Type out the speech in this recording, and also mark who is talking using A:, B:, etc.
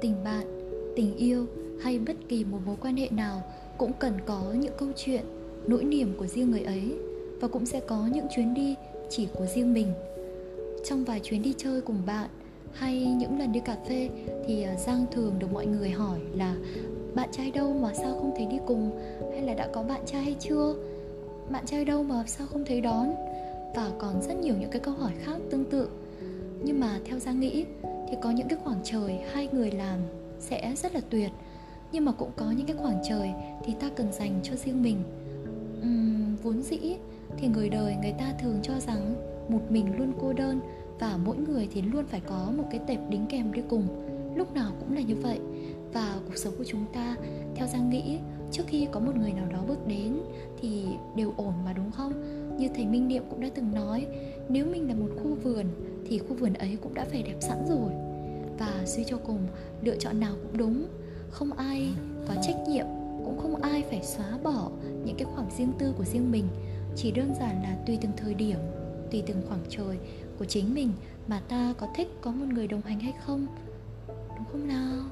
A: tình bạn, tình yêu hay bất kỳ một mối quan hệ nào cũng cần có những câu chuyện nỗi niềm của riêng người ấy và cũng sẽ có những chuyến đi chỉ của riêng mình. Trong vài chuyến đi chơi cùng bạn hay những lần đi cà phê thì à, giang thường được mọi người hỏi là bạn trai đâu mà sao không thấy đi cùng? Hay là đã có bạn trai hay chưa? Bạn trai đâu mà sao không thấy đón? Và còn rất nhiều những cái câu hỏi khác tương tự. Nhưng mà theo giang nghĩ thì có những cái khoảng trời hai người làm sẽ rất là tuyệt. Nhưng mà cũng có những cái khoảng trời thì ta cần dành cho riêng mình. Uhm, vốn dĩ thì người đời người ta thường cho rằng một mình luôn cô đơn và mỗi người thì luôn phải có một cái tệp đính kèm đi cùng. Lúc nào cũng là như vậy. Và cuộc sống của chúng ta theo giang nghĩ trước khi có một người nào đó bước đến thì đều ổn mà đúng không? Như thầy minh niệm cũng đã từng nói nếu mình là một khu vườn thì khu vườn ấy cũng đã phải đẹp sẵn rồi. Và suy cho cùng, lựa chọn nào cũng đúng. Không ai có trách nhiệm, cũng không ai phải xóa bỏ những cái khoảng riêng tư của riêng mình. Chỉ đơn giản là tùy từng thời điểm, tùy từng khoảng trời của chính mình mà ta có thích có một người đồng hành hay không. Đúng không nào?